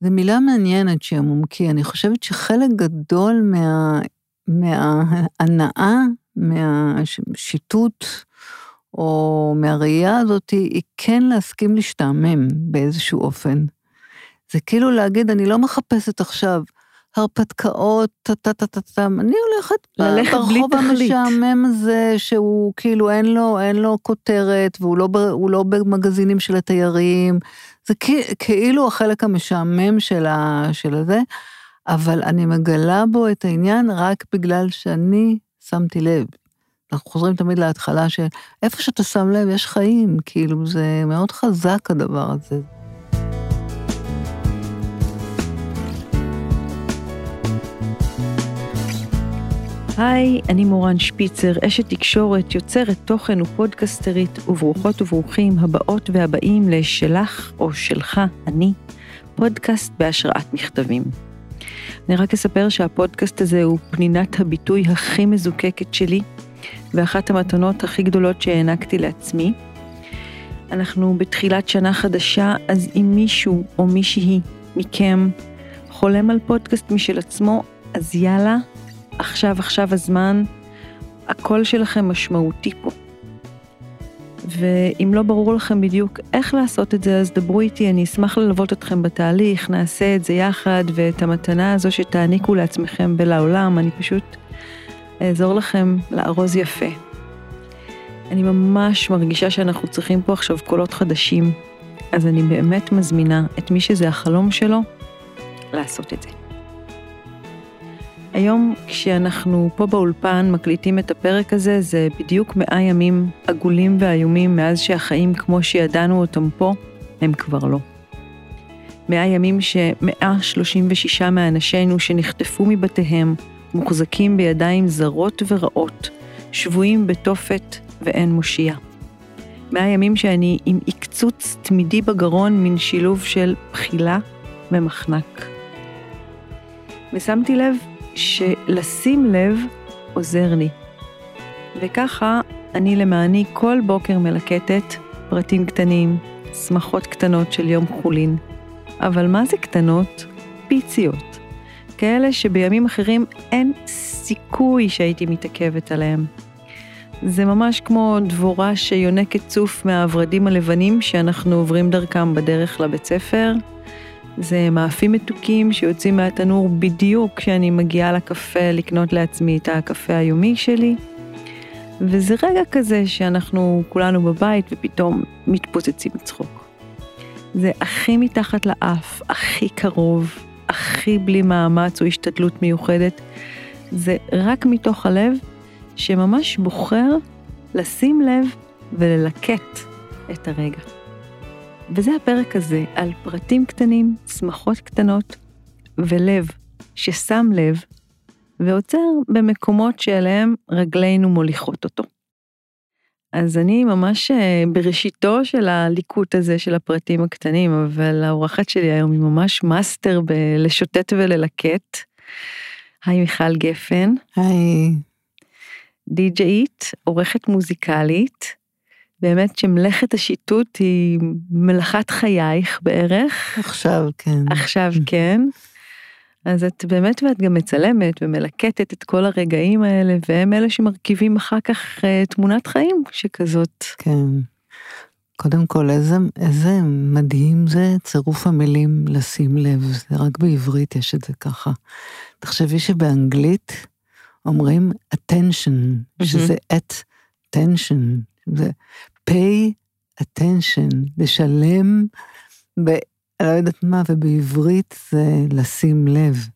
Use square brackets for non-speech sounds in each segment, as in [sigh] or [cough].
זו מילה מעניינת שעמום, כי אני חושבת שחלק גדול מה, מההנאה, מהשיטוט, או מהראייה הזאת, היא כן להסכים להשתעמם באיזשהו אופן. זה כאילו להגיד, אני לא מחפשת עכשיו הרפתקאות, טה-טה-טה-טה, אני הולכת ברחוב המשעמם הזה, שהוא כאילו אין לו, אין לו כותרת, והוא לא, לא במגזינים של התיירים, זה כאילו החלק המשעמם של, ה, של הזה, אבל אני מגלה בו את העניין רק בגלל שאני שמתי לב. אנחנו חוזרים תמיד להתחלה שאיפה שאתה שם לב יש חיים, כאילו זה מאוד חזק הדבר הזה. היי, אני מורן שפיצר, אשת תקשורת, יוצרת תוכן ופודקסטרית, וברוכות וברוכים הבאות והבאים ל"שלך" או "שלך", אני, פודקאסט בהשראת מכתבים. אני רק אספר שהפודקאסט הזה הוא פנינת הביטוי הכי מזוקקת שלי, ואחת המתנות הכי גדולות שהענקתי לעצמי. אנחנו בתחילת שנה חדשה, אז אם מישהו או מישהי מכם חולם על פודקאסט משל עצמו, אז יאללה, עכשיו, עכשיו הזמן, הקול שלכם משמעותי פה. ואם לא ברור לכם בדיוק איך לעשות את זה, אז דברו איתי, אני אשמח ללוות אתכם בתהליך, נעשה את זה יחד, ואת המתנה הזו שתעניקו לעצמכם ולעולם, אני פשוט אעזור לכם לארוז יפה. אני ממש מרגישה שאנחנו צריכים פה עכשיו קולות חדשים, אז אני באמת מזמינה את מי שזה החלום שלו לעשות את זה. היום כשאנחנו פה באולפן מקליטים את הפרק הזה, זה בדיוק מאה ימים עגולים ואיומים מאז שהחיים כמו שידענו אותם פה, הם כבר לא. מאה ימים שמאה שלושים ושישה מאנשינו שנחטפו מבתיהם, מוחזקים בידיים זרות ורעות, שבויים בתופת ואין מושיע. מאה ימים שאני עם עקצוץ תמידי בגרון, מין שילוב של בחילה ומחנק. ושמתי לב שלשים לב עוזר לי. וככה אני למעני כל בוקר מלקטת פרטים קטנים, שמחות קטנות של יום חולין. אבל מה זה קטנות? פיציות. כאלה שבימים אחרים אין סיכוי שהייתי מתעכבת עליהם. זה ממש כמו דבורה שיונקת צוף מהוורדים הלבנים שאנחנו עוברים דרכם בדרך לבית ספר, זה מאפים מתוקים שיוצאים מהתנור בדיוק כשאני מגיעה לקפה לקנות לעצמי את הקפה היומי שלי. וזה רגע כזה שאנחנו כולנו בבית ופתאום מתפוצצים מצחוק. זה הכי מתחת לאף, הכי קרוב, הכי בלי מאמץ או השתדלות מיוחדת. זה רק מתוך הלב שממש בוחר לשים לב וללקט את הרגע. וזה הפרק הזה על פרטים קטנים, שמחות קטנות ולב ששם לב ועוצר במקומות שאליהם רגלינו מוליכות אותו. אז אני ממש אה, בראשיתו של הליקוט הזה של הפרטים הקטנים, אבל האורחת שלי היום היא ממש מאסטר בלשוטט וללקט. היי מיכל גפן. היי. די-ג'אית, עורכת מוזיקלית, באמת שמלאכת השיטוט היא מלאכת חייך בערך. עכשיו כן. עכשיו [laughs] כן. אז את באמת ואת גם מצלמת ומלקטת את כל הרגעים האלה, והם אלה שמרכיבים אחר כך uh, תמונת חיים שכזאת. כן. קודם כל, איזה, איזה מדהים זה צירוף המילים לשים לב, זה רק בעברית יש את זה ככה. תחשבי שבאנגלית אומרים attention, שזה at tension, זה pay attention, לשלם, ב... לא יודעת מה, ובעברית זה לשים לב.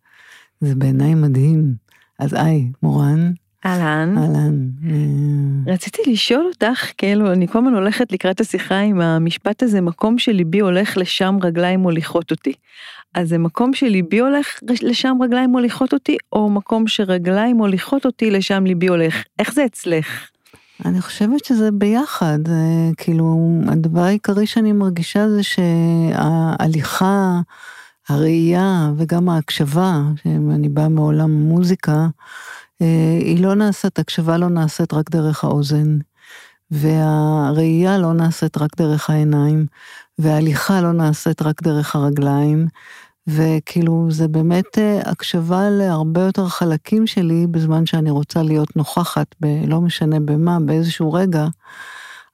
זה בעיניי מדהים. אז היי, מורן. אהלן. אהלן. רציתי לשאול אותך, כאילו, אני כל הזמן הולכת לקראת השיחה עם המשפט הזה, מקום שליבי הולך לשם רגליים מוליכות אותי. אז זה מקום שליבי הולך לשם רגליים מוליכות אותי, או מקום שרגליים מוליכות אותי לשם ליבי הולך? איך זה אצלך? אני חושבת שזה ביחד, כאילו, הדבר העיקרי שאני מרגישה זה שההליכה, הראייה וגם ההקשבה, שאני באה מעולם המוזיקה, אה, היא לא נעשית, הקשבה לא נעשית רק דרך האוזן, והראייה לא נעשית רק דרך העיניים, וההליכה לא נעשית רק דרך הרגליים, וכאילו זה באמת אה, הקשבה להרבה יותר חלקים שלי בזמן שאני רוצה להיות נוכחת, ב, לא משנה במה, באיזשהו רגע,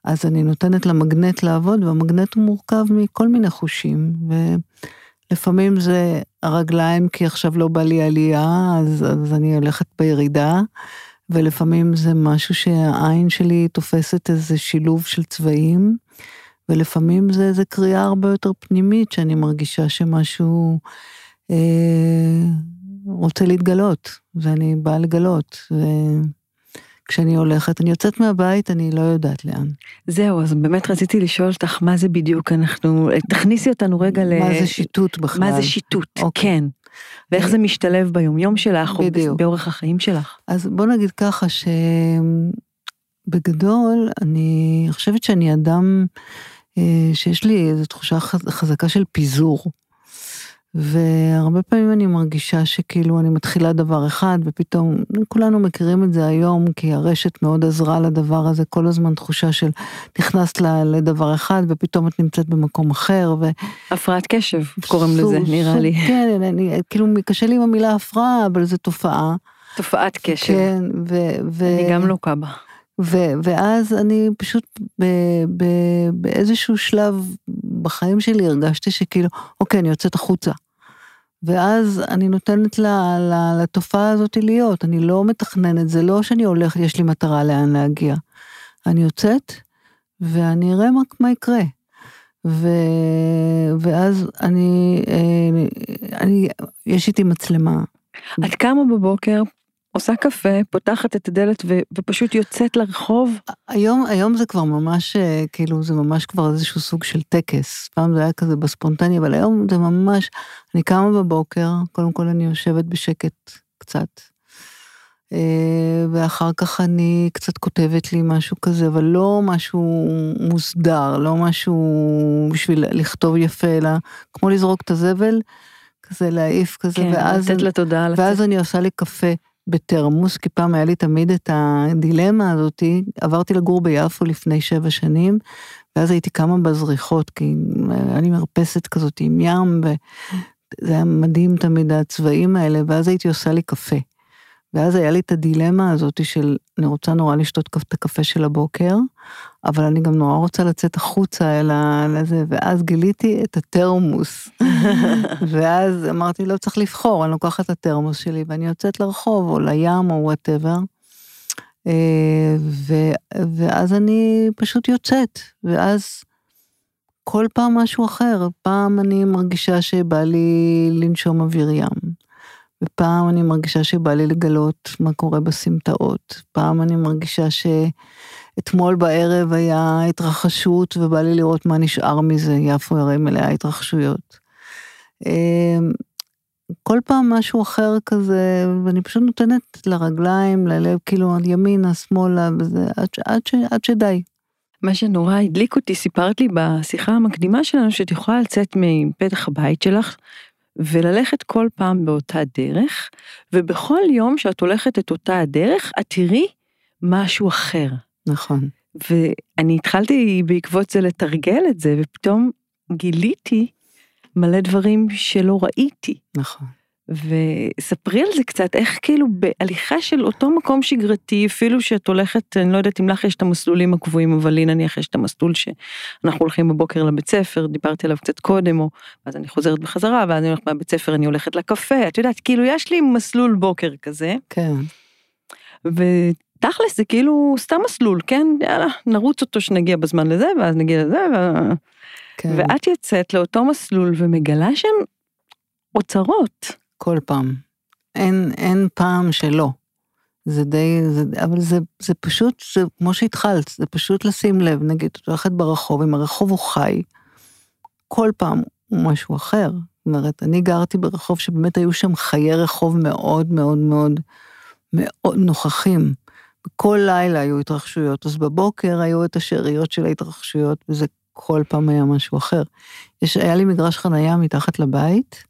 אז אני נותנת למגנט לעבוד, והמגנט הוא מורכב מכל מיני חושים, ולפעמים זה הרגליים, כי עכשיו לא בא לי עלייה, אז, אז אני הולכת בירידה, ולפעמים זה משהו שהעין שלי תופסת איזה שילוב של צבעים. ולפעמים זה איזה קריאה הרבה יותר פנימית, שאני מרגישה שמשהו אה, רוצה להתגלות, ואני באה לגלות. וכשאני הולכת, אני יוצאת מהבית, אני לא יודעת לאן. זהו, אז באמת רציתי לשאול אותך, מה זה בדיוק, אנחנו, תכניסי אותנו רגע ל... מה זה שיטוט בכלל? מה זה שיטוט, אוקיי. כן. ואיך זה משתלב ביומיום שלך, בדיוק. או באורך החיים שלך. אז בוא נגיד ככה, שבגדול, אני חושבת שאני אדם... אה, שיש לי איזו תחושה חזקה של פיזור. והרבה פעמים אני מרגישה שכאילו אני מתחילה דבר אחד ופתאום, כולנו מכירים את זה היום כי הרשת מאוד עזרה לדבר הזה, כל הזמן תחושה של נכנסת לדבר אחד ופתאום את נמצאת במקום אחר. ו... הפרעת קשב קוראים סוג, לזה, נראה סוג, לי. [laughs] כן, אני, כאילו קשה לי עם המילה הפרעה, אבל זו תופעה. תופעת קשב. כן, ו... ו... אני גם לוקה בה. ו- ואז אני פשוט ב- ב- באיזשהו שלב בחיים שלי הרגשתי שכאילו, אוקיי, אני יוצאת החוצה. ואז אני נותנת לה, לה, לתופעה הזאת להיות, אני לא מתכננת, זה לא שאני הולכת, יש לי מטרה לאן להגיע. אני יוצאת, ואני אראה מה, מה יקרה. ו... ואז אני, אה, אני, יש איתי מצלמה. את קמה בבוקר, עושה קפה, פותחת את הדלת ו, ופשוט יוצאת לרחוב? היום, היום זה כבר ממש, אה, כאילו, זה ממש כבר איזשהו סוג של טקס. פעם זה היה כזה בספונטני, אבל היום זה ממש, אני קמה בבוקר, קודם כל אני יושבת בשקט קצת. אה, ואחר כך אני קצת כותבת לי משהו כזה, אבל לא משהו מוסדר, לא משהו בשביל לכתוב יפה, אלא כמו לזרוק את הזבל, כזה להעיף כזה, כן, ואז, לתת לתודעה ואז לצאת. אני עושה לי קפה. בתרמוס, כי פעם היה לי תמיד את הדילמה הזאתי, עברתי לגור ביפו לפני שבע שנים, ואז הייתי קמה בזריחות, כי היה לי מרפסת כזאת עם ים, וזה היה מדהים תמיד הצבעים האלה, ואז הייתי עושה לי קפה. ואז היה לי את הדילמה הזאת של, אני רוצה נורא לשתות את הקפה של הבוקר, אבל אני גם נורא רוצה לצאת החוצה אל הזה, ואז גיליתי את התרמוס. [laughs] ואז אמרתי, לא צריך לבחור, אני לוקחת את התרמוס שלי ואני יוצאת לרחוב, או לים, או וואטאבר. אה, ואז אני פשוט יוצאת, ואז כל פעם משהו אחר, פעם אני מרגישה שבא לי לנשום אוויר ים. ופעם אני מרגישה שבא לי לגלות מה קורה בסמטאות. פעם אני מרגישה שאתמול בערב היה התרחשות ובא לי לראות מה נשאר מזה, יפו הרי מלאה התרחשויות. אמ, כל פעם משהו אחר כזה, ואני פשוט נותנת לרגליים, ללב, כאילו על ימינה, שמאלה, וזה, עד, עד, ש, עד שדי. מה שנורא הדליק אותי, סיפרת לי בשיחה המקדימה שלנו, שאת יכולה לצאת מפתח הבית שלך, וללכת כל פעם באותה דרך, ובכל יום שאת הולכת את אותה הדרך, את תראי משהו אחר. נכון. ואני התחלתי בעקבות זה לתרגל את זה, ופתאום גיליתי מלא דברים שלא ראיתי. נכון. וספרי על זה קצת, איך כאילו בהליכה של אותו מקום שגרתי, אפילו שאת הולכת, אני לא יודעת אם לך יש את המסלולים הקבועים, אבל לי נניח יש את המסלול שאנחנו הולכים בבוקר לבית ספר, דיברתי עליו קצת קודם, או אז אני חוזרת בחזרה, ואז אני הולכת מהבית ספר, אני הולכת לקפה, את יודעת, כאילו יש לי מסלול בוקר כזה. כן. ותכלס זה כאילו סתם מסלול, כן? יאללה, נרוץ אותו שנגיע בזמן לזה, ואז נגיע לזה, ו... כן. ואת יוצאת לאותו מסלול ומגלה שם אוצרות. כל פעם. אין, אין פעם שלא. זה די, זה, אבל זה, זה פשוט, זה כמו שהתחלת, זה פשוט לשים לב, נגיד, את הולכת ברחוב, אם הרחוב הוא חי, כל פעם הוא משהו אחר. זאת אומרת, אני גרתי ברחוב שבאמת היו שם חיי רחוב מאוד מאוד מאוד מאוד נוכחים. כל לילה היו התרחשויות, אז בבוקר היו את השאריות של ההתרחשויות, וזה כל פעם היה משהו אחר. יש, היה לי מגרש חנייה מתחת לבית,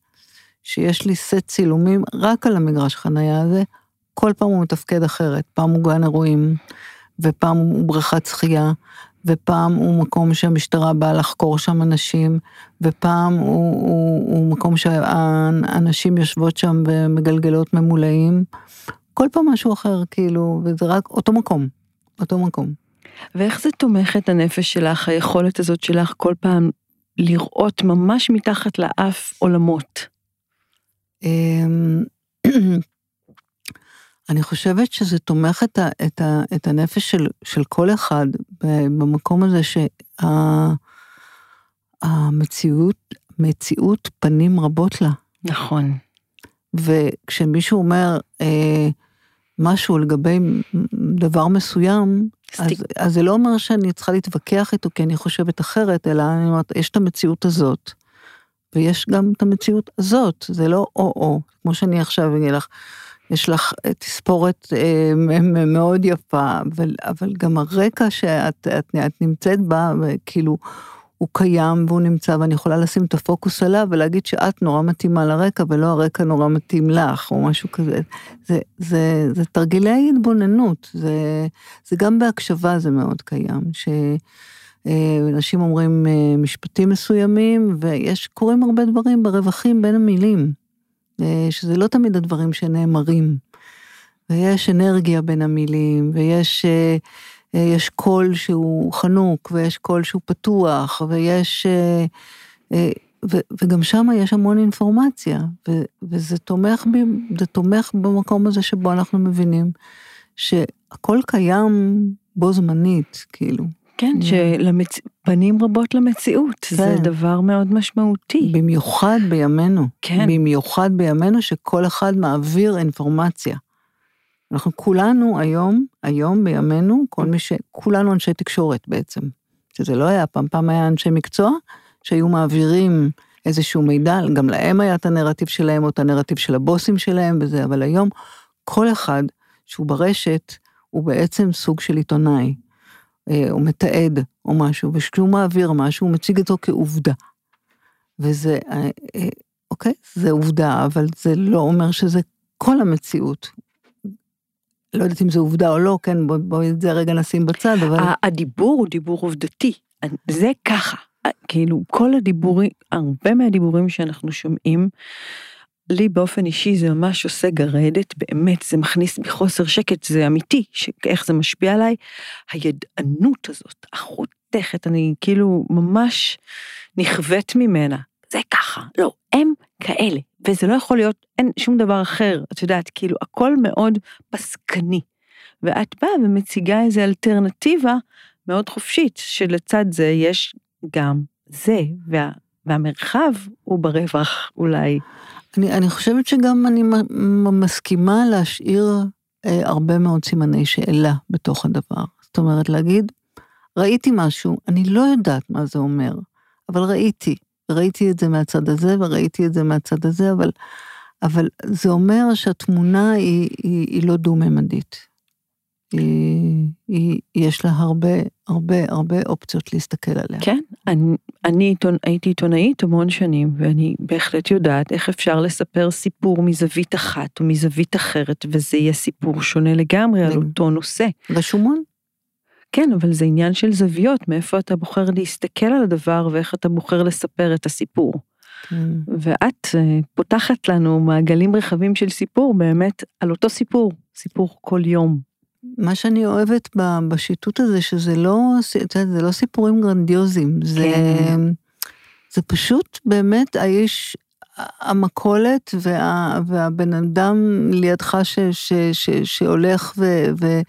שיש לי סט צילומים רק על המגרש חנייה הזה, כל פעם הוא מתפקד אחרת, פעם הוא גן אירועים, ופעם הוא בריכת שחייה, ופעם הוא מקום שהמשטרה באה לחקור שם אנשים, ופעם הוא, הוא, הוא מקום שהנשים יושבות שם ומגלגלות ממולאים. כל פעם משהו אחר, כאילו, וזה רק אותו מקום, אותו מקום. ואיך זה תומך את הנפש שלך, היכולת הזאת שלך כל פעם לראות ממש מתחת לאף עולמות? אמ, [clears throat] אני חושבת שזה תומך את, ה, את, ה, את הנפש של, של כל אחד במקום הזה שהמציאות, מציאות פנים רבות לה. נכון. וכשמישהו אומר אה, משהו לגבי דבר מסוים, אז, אז זה לא אומר שאני צריכה להתווכח איתו כי אני חושבת אחרת, אלא אני אומרת, יש את המציאות הזאת, ויש גם את המציאות הזאת, זה לא או-או, כמו שאני עכשיו אגיד לך. יש לך תספורת אה, מאוד יפה, אבל, אבל גם הרקע שאת את, את נמצאת בה, כאילו, הוא קיים והוא נמצא, ואני יכולה לשים את הפוקוס עליו ולהגיד שאת נורא מתאימה לרקע, ולא הרקע נורא מתאים לך, או משהו כזה. זה, זה, זה תרגילי התבוננות, זה, זה גם בהקשבה זה מאוד קיים, שאנשים אומרים אה, משפטים מסוימים, ויש, קורים הרבה דברים ברווחים בין המילים. אה, שזה לא תמיד הדברים שנאמרים. ויש אנרגיה בין המילים, ויש אה, אה, יש קול שהוא חנוק, ויש קול שהוא פתוח, ויש... ו, וגם שם יש המון אינפורמציה, ו, וזה תומך, ב, זה תומך במקום הזה שבו אנחנו מבינים שהכל קיים בו זמנית, כאילו. כן, שפנים רבות למציאות, כן. זה דבר מאוד משמעותי. במיוחד בימינו. כן. במיוחד בימינו שכל אחד מעביר אינפורמציה. אנחנו כולנו היום, היום בימינו, כל מי ש... כולנו אנשי תקשורת בעצם. שזה לא היה פעם, פעם היה אנשי מקצוע שהיו מעבירים איזשהו מידע, גם להם היה את הנרטיב שלהם או את הנרטיב של הבוסים שלהם וזה, אבל היום כל אחד שהוא ברשת הוא בעצם סוג של עיתונאי. אה, או מתעד או משהו, וכשהוא מעביר משהו, הוא מציג אותו כעובדה. וזה, אה, אה, אוקיי, זה עובדה, אבל זה לא אומר שזה כל המציאות. לא יודעת אם זו עובדה או לא, כן, בואי בוא את זה רגע נשים בצד, אבל... הדיבור הוא דיבור עובדתי, זה ככה. כאילו, כל הדיבורים, הרבה מהדיבורים שאנחנו שומעים, לי באופן אישי זה ממש עושה גרדת, באמת, זה מכניס בי חוסר שקט, זה אמיתי, איך זה משפיע עליי. הידענות הזאת, החותכת, אני כאילו ממש נכווית ממנה. זה ככה, לא, הם כאלה, וזה לא יכול להיות, אין שום דבר אחר, את יודעת, כאילו, הכל מאוד פסקני. ואת באה ומציגה איזו אלטרנטיבה מאוד חופשית, שלצד זה יש גם זה, וה, והמרחב הוא ברווח אולי. אני, אני חושבת שגם אני מסכימה להשאיר אה, הרבה מאוד סימני שאלה בתוך הדבר. זאת אומרת, להגיד, ראיתי משהו, אני לא יודעת מה זה אומר, אבל ראיתי. ראיתי את זה מהצד הזה וראיתי את זה מהצד הזה, אבל, אבל זה אומר שהתמונה היא, היא, היא לא דו-ממדית. היא, היא, יש לה הרבה, הרבה, הרבה אופציות להסתכל עליה. כן, אני, אני עיתונ, הייתי עיתונאית המון שנים, ואני בהחלט יודעת איך אפשר לספר סיפור מזווית אחת או מזווית אחרת, וזה יהיה סיפור שונה לגמרי על אותו נושא. רשומון? כן, אבל זה עניין של זוויות, מאיפה אתה בוחר להסתכל על הדבר ואיך אתה בוחר לספר את הסיפור. כן. ואת אה, פותחת לנו מעגלים רחבים של סיפור באמת על אותו סיפור, סיפור כל יום. מה שאני אוהבת בשיטוט הזה, שזה לא, זה לא סיפורים גרנדיוזיים, זה, כן. זה פשוט באמת האיש, המכולת וה, והבן אדם לידך ש, ש, ש, שהולך ו, ו,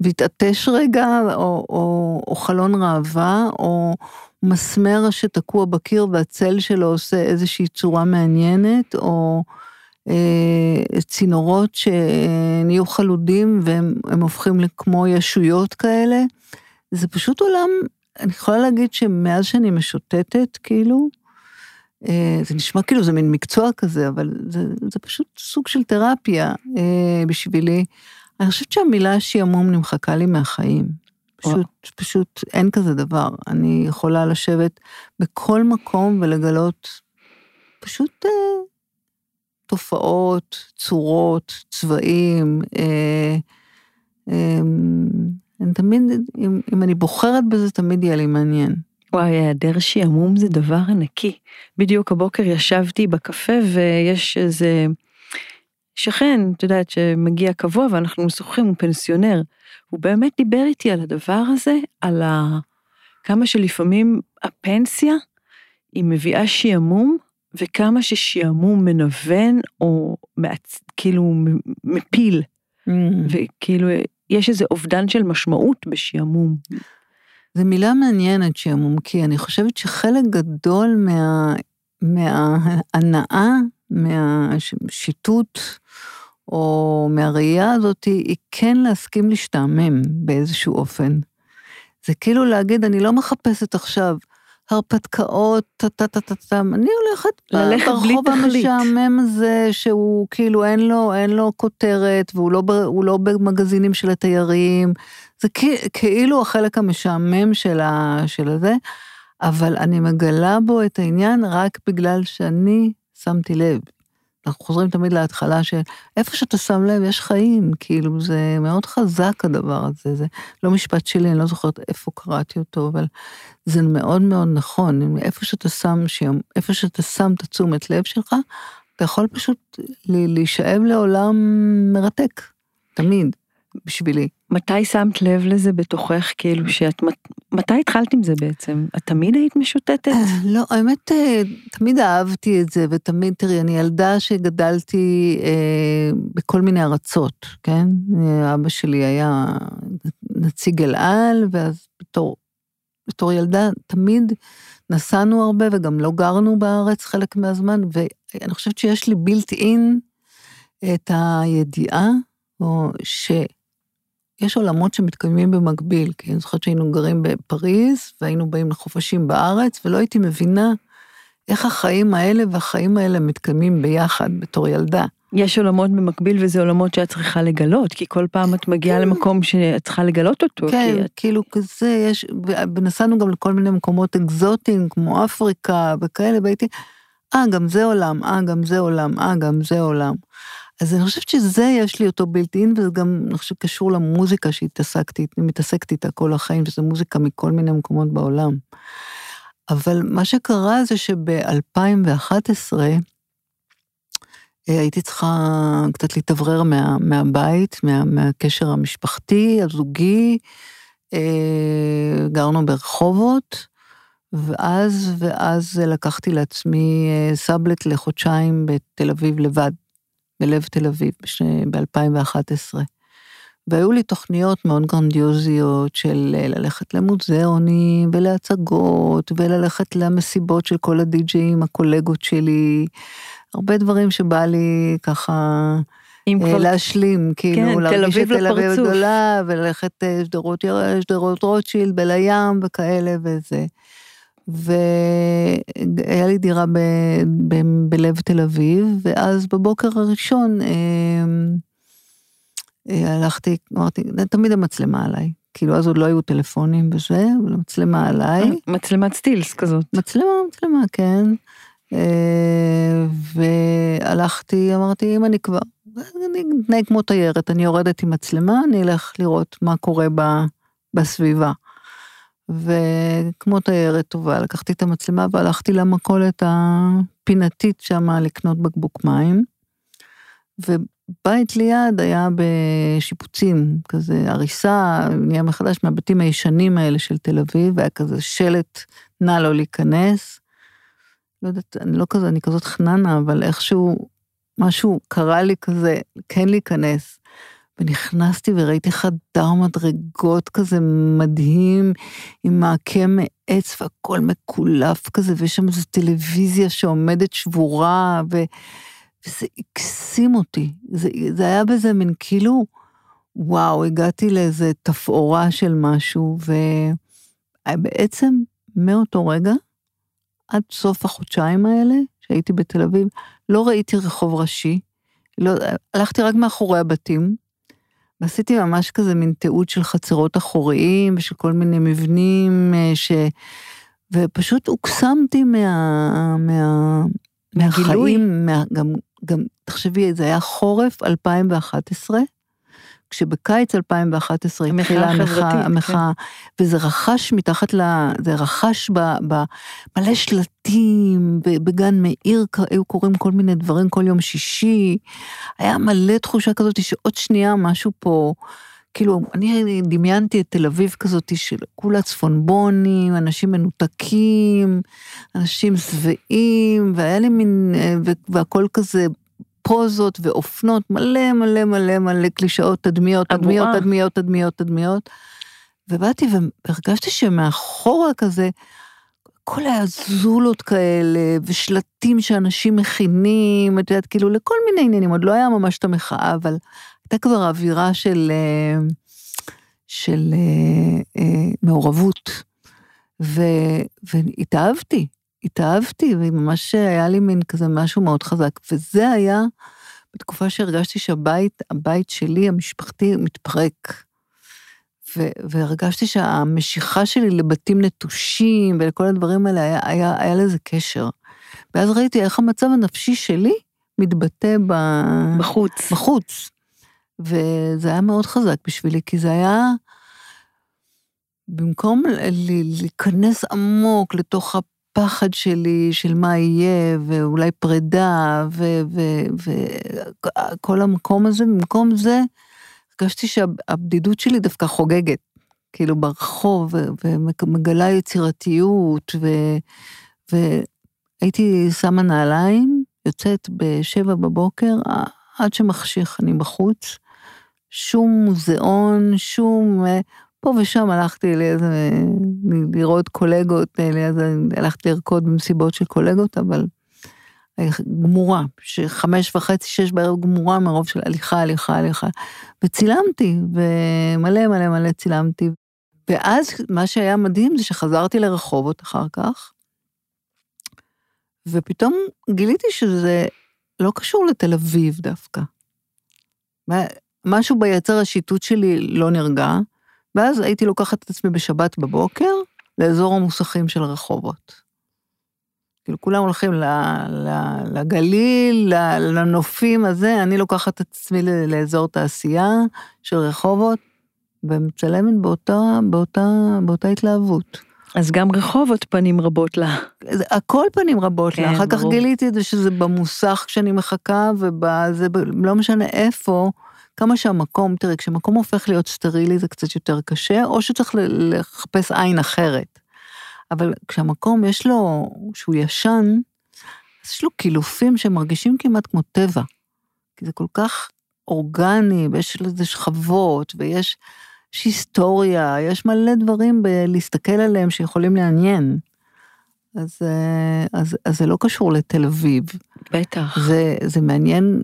והתעטש רגע, או, או, או חלון ראווה, או מסמר שתקוע בקיר והצל שלו עושה איזושהי צורה מעניינת, או... אה, צינורות שנהיו חלודים והם הופכים לכמו ישויות כאלה. זה פשוט עולם, אני יכולה להגיד שמאז שאני משוטטת, כאילו, אה, זה נשמע כאילו זה מין מקצוע כזה, אבל זה, זה פשוט סוג של תרפיה אה, בשבילי. אני חושבת שהמילה שעמום נמחקה לי מהחיים. פשוט, פשוט אין כזה דבר. אני יכולה לשבת בכל מקום ולגלות פשוט תופעות, צורות, צבעים, אה, אה, אני תמיד, אם, אם אני בוחרת בזה, תמיד יהיה לי מעניין. וואי, היעדר שעמום זה דבר ענקי. בדיוק הבוקר ישבתי בקפה ויש איזה שכן, את יודעת, שמגיע קבוע ואנחנו משוחחים, הוא פנסיונר. הוא באמת דיבר איתי על הדבר הזה, על ה... כמה שלפעמים הפנסיה היא מביאה שעמום, וכמה ששעמום מנוון או מעצ... כאילו מפיל. Mm. וכאילו יש איזה אובדן של משמעות בשעמום. זו מילה מעניינת שעמום, כי אני חושבת שחלק גדול מה... מההנאה, מהשיטוט, או מהראייה הזאת, היא כן להסכים להשתעמם באיזשהו אופן. זה כאילו להגיד, אני לא מחפשת עכשיו הרפתקאות, טה-טה-טה-טה, אני הולכת ברחוב המשעמם הזה, שהוא כאילו אין לו, אין לו כותרת, והוא לא, לא במגזינים של התיירים, זה כאילו החלק המשעמם של, ה, של הזה, אבל אני מגלה בו את העניין רק בגלל שאני שמתי לב. אנחנו חוזרים תמיד להתחלה של איפה שאתה שם לב יש חיים, כאילו זה מאוד חזק הדבר הזה, זה לא משפט שלי, אני לא זוכרת איפה קראתי אותו, אבל זה מאוד מאוד נכון, איפה שאתה שם, איפה שאתה שם את התשומת לב שלך, אתה יכול פשוט להישאב לעולם מרתק, תמיד, בשבילי. מתי שמת לב לזה בתוכך, כאילו שאת, מתי התחלת עם זה בעצם? את תמיד היית משוטטת? אה, לא, האמת, אה, תמיד אהבתי את זה, ותמיד, תראי, אני ילדה שגדלתי אה, בכל מיני ארצות, כן? אה, אבא שלי היה נציג אל על, ואז בתור, בתור ילדה תמיד נסענו הרבה, וגם לא גרנו בארץ חלק מהזמן, ואני חושבת שיש לי בילט אין את הידיעה, או ש... יש עולמות שמתקיימים במקביל, כי אני זוכרת שהיינו גרים בפריז, והיינו באים לחופשים בארץ, ולא הייתי מבינה איך החיים האלה והחיים האלה מתקיימים ביחד בתור ילדה. יש עולמות במקביל וזה עולמות שאת צריכה לגלות, כי כל פעם את מגיעה כן. למקום שאת צריכה לגלות אותו. כן, את... כאילו כזה, יש, ונסענו גם לכל מיני מקומות אקזוטיים, כמו אפריקה וכאלה, והייתי, אה, גם זה עולם, אה, גם זה עולם, אה, גם זה עולם. אז אני חושבת שזה יש לי אותו אין, וזה גם, אני חושבת, קשור למוזיקה שהתעסקתי, מתעסקת איתה כל החיים, וזו מוזיקה מכל מיני מקומות בעולם. אבל מה שקרה זה שב-2011, אה, הייתי צריכה קצת להתאוורר מה, מהבית, מה, מהקשר המשפחתי, הזוגי, אה, גרנו ברחובות, ואז, ואז לקחתי לעצמי אה, סאבלט לחודשיים בתל אביב לבד. בלב תל אביב ב-2011. והיו לי תוכניות מאוד גרנדיוזיות של אה, ללכת למוזיאונים ולהצגות וללכת למסיבות של כל הדי-ג'אים, הקולגות שלי, הרבה דברים שבא לי ככה אה, כבר... להשלים, כאילו, כן, להרגיש את תל אביב הגדולה וללכת אה, שדרות רוטשילד בים וכאלה וזה. והיה לי דירה ב, ב, בלב תל אביב, ואז בבוקר הראשון אה, אה, הלכתי, אמרתי, תמיד המצלמה עליי. כאילו אז עוד לא היו טלפונים וזה, אבל המצלמה עליי. מצלמת סטילס כזאת. מצלמה, מצלמה, כן. אה, והלכתי, אמרתי, אם אני כבר, אני אתנהג כמו תיירת, אני יורדת עם מצלמה, אני אלך לראות מה קורה ב, בסביבה. וכמו תיירת טובה, לקחתי את המצלמה והלכתי למכולת הפינתית שם לקנות בקבוק מים. ובית ליד היה בשיפוצים, כזה הריסה, נהיה מחדש מהבתים הישנים האלה של תל אביב, היה כזה שלט, נא לא להיכנס. לא יודעת, אני לא כזה, אני כזאת חננה, אבל איכשהו משהו קרה לי כזה, כן להיכנס. ונכנסתי וראיתי חדר מדרגות כזה מדהים, עם מעקה מעץ והכל מקולף כזה, ויש שם איזו טלוויזיה שעומדת שבורה, ו... וזה הקסים אותי. זה, זה היה בזה מין כאילו, וואו, הגעתי לאיזה תפאורה של משהו, ובעצם מאותו רגע, עד סוף החודשיים האלה, שהייתי בתל אביב, לא ראיתי רחוב ראשי, לא, הלכתי רק מאחורי הבתים, ועשיתי ממש כזה מין תיעוד של חצרות אחוריים ושל כל מיני מבנים אה, ש... ופשוט הוקסמתי מה... מה... מהחיים, מה... גם, גם, תחשבי, זה היה חורף 2011, כשבקיץ 2011 המחאה התחילה המחאה, החברתית, המחאה, וזה רכש מתחת ל... זה רכש ב... ב מלא שלטים, ב- בגן מאיר היו קורים כל מיני דברים כל יום שישי, היה מלא תחושה כזאת שעוד שנייה משהו פה, כאילו, אני דמיינתי את תל אביב כזאת של כולה צפונבונים, אנשים מנותקים, אנשים שבעים, והיה לי מין, אה, והכל כזה פוזות ואופנות, מלא מלא מלא מלא קלישאות, תדמיות, תדמיות. תדמיות, תדמיות, תדמיות. ובאתי והרגשתי שמאחורה כזה, הכל היה זולות כאלה, ושלטים שאנשים מכינים, את יודעת, כאילו לכל מיני עניינים, עוד לא היה ממש את המחאה, אבל הייתה כבר אווירה של, אה, של אה, אה, מעורבות. ו, והתאהבתי, התאהבתי, וממש היה לי מין כזה משהו מאוד חזק. וזה היה בתקופה שהרגשתי שהבית, הבית שלי, המשפחתי, מתפרק. ו- והרגשתי שהמשיכה שלי לבתים נטושים ולכל הדברים האלה, היה, היה, היה לזה קשר. ואז ראיתי איך המצב הנפשי שלי מתבטא ב... בחוץ. בחוץ. וזה היה מאוד חזק בשבילי, כי זה היה, במקום להיכנס עמוק לתוך הפחד שלי של מה יהיה, ואולי פרידה, וכל המקום הזה, במקום זה, הרגשתי שהבדידות שלי דווקא חוגגת. כאילו ברחוב, ומגלה יצירתיות, והייתי שמה נעליים, יוצאת בשבע בבוקר, עד שמחשיך אני בחוץ. שום מוזיאון, שום... פה ושם הלכתי לאיזה... לראות קולגות, אה, לאיזה, הלכתי לרקוד במסיבות של קולגות, אבל אה, גמורה, שחמש וחצי, שש בערב גמורה מרוב של הליכה, הליכה, הליכה. וצילמתי, ומלא מלא מלא צילמתי. ואז מה שהיה מדהים זה שחזרתי לרחובות אחר כך, ופתאום גיליתי שזה לא קשור לתל אביב דווקא. משהו ביצר השיטוט שלי לא נרגע, ואז הייתי לוקחת את עצמי בשבת בבוקר לאזור המוסכים של רחובות. כאילו כולם הולכים לגליל, לנופים הזה, אני לוקחת את עצמי לאזור תעשייה של רחובות, ומצלמת באותה, באותה, באותה התלהבות. אז גם רחובות פנים רבות לה. הכל פנים רבות כן, לה, אחר כך ברור. גיליתי את זה שזה במוסך כשאני מחכה, ובזה, לא משנה איפה, כמה שהמקום, תראי, כשמקום הופך להיות סטרילי זה קצת יותר קשה, או שצריך לחפש עין אחרת. אבל כשהמקום יש לו, שהוא ישן, אז יש לו קילופים שמרגישים כמעט כמו טבע. כי זה כל כך אורגני, ויש לזה שכבות, ויש יש היסטוריה, יש מלא דברים בלהסתכל עליהם שיכולים לעניין. אז, אה, אז, אז זה לא קשור לתל אביב. בטח. זה, זה מעניין,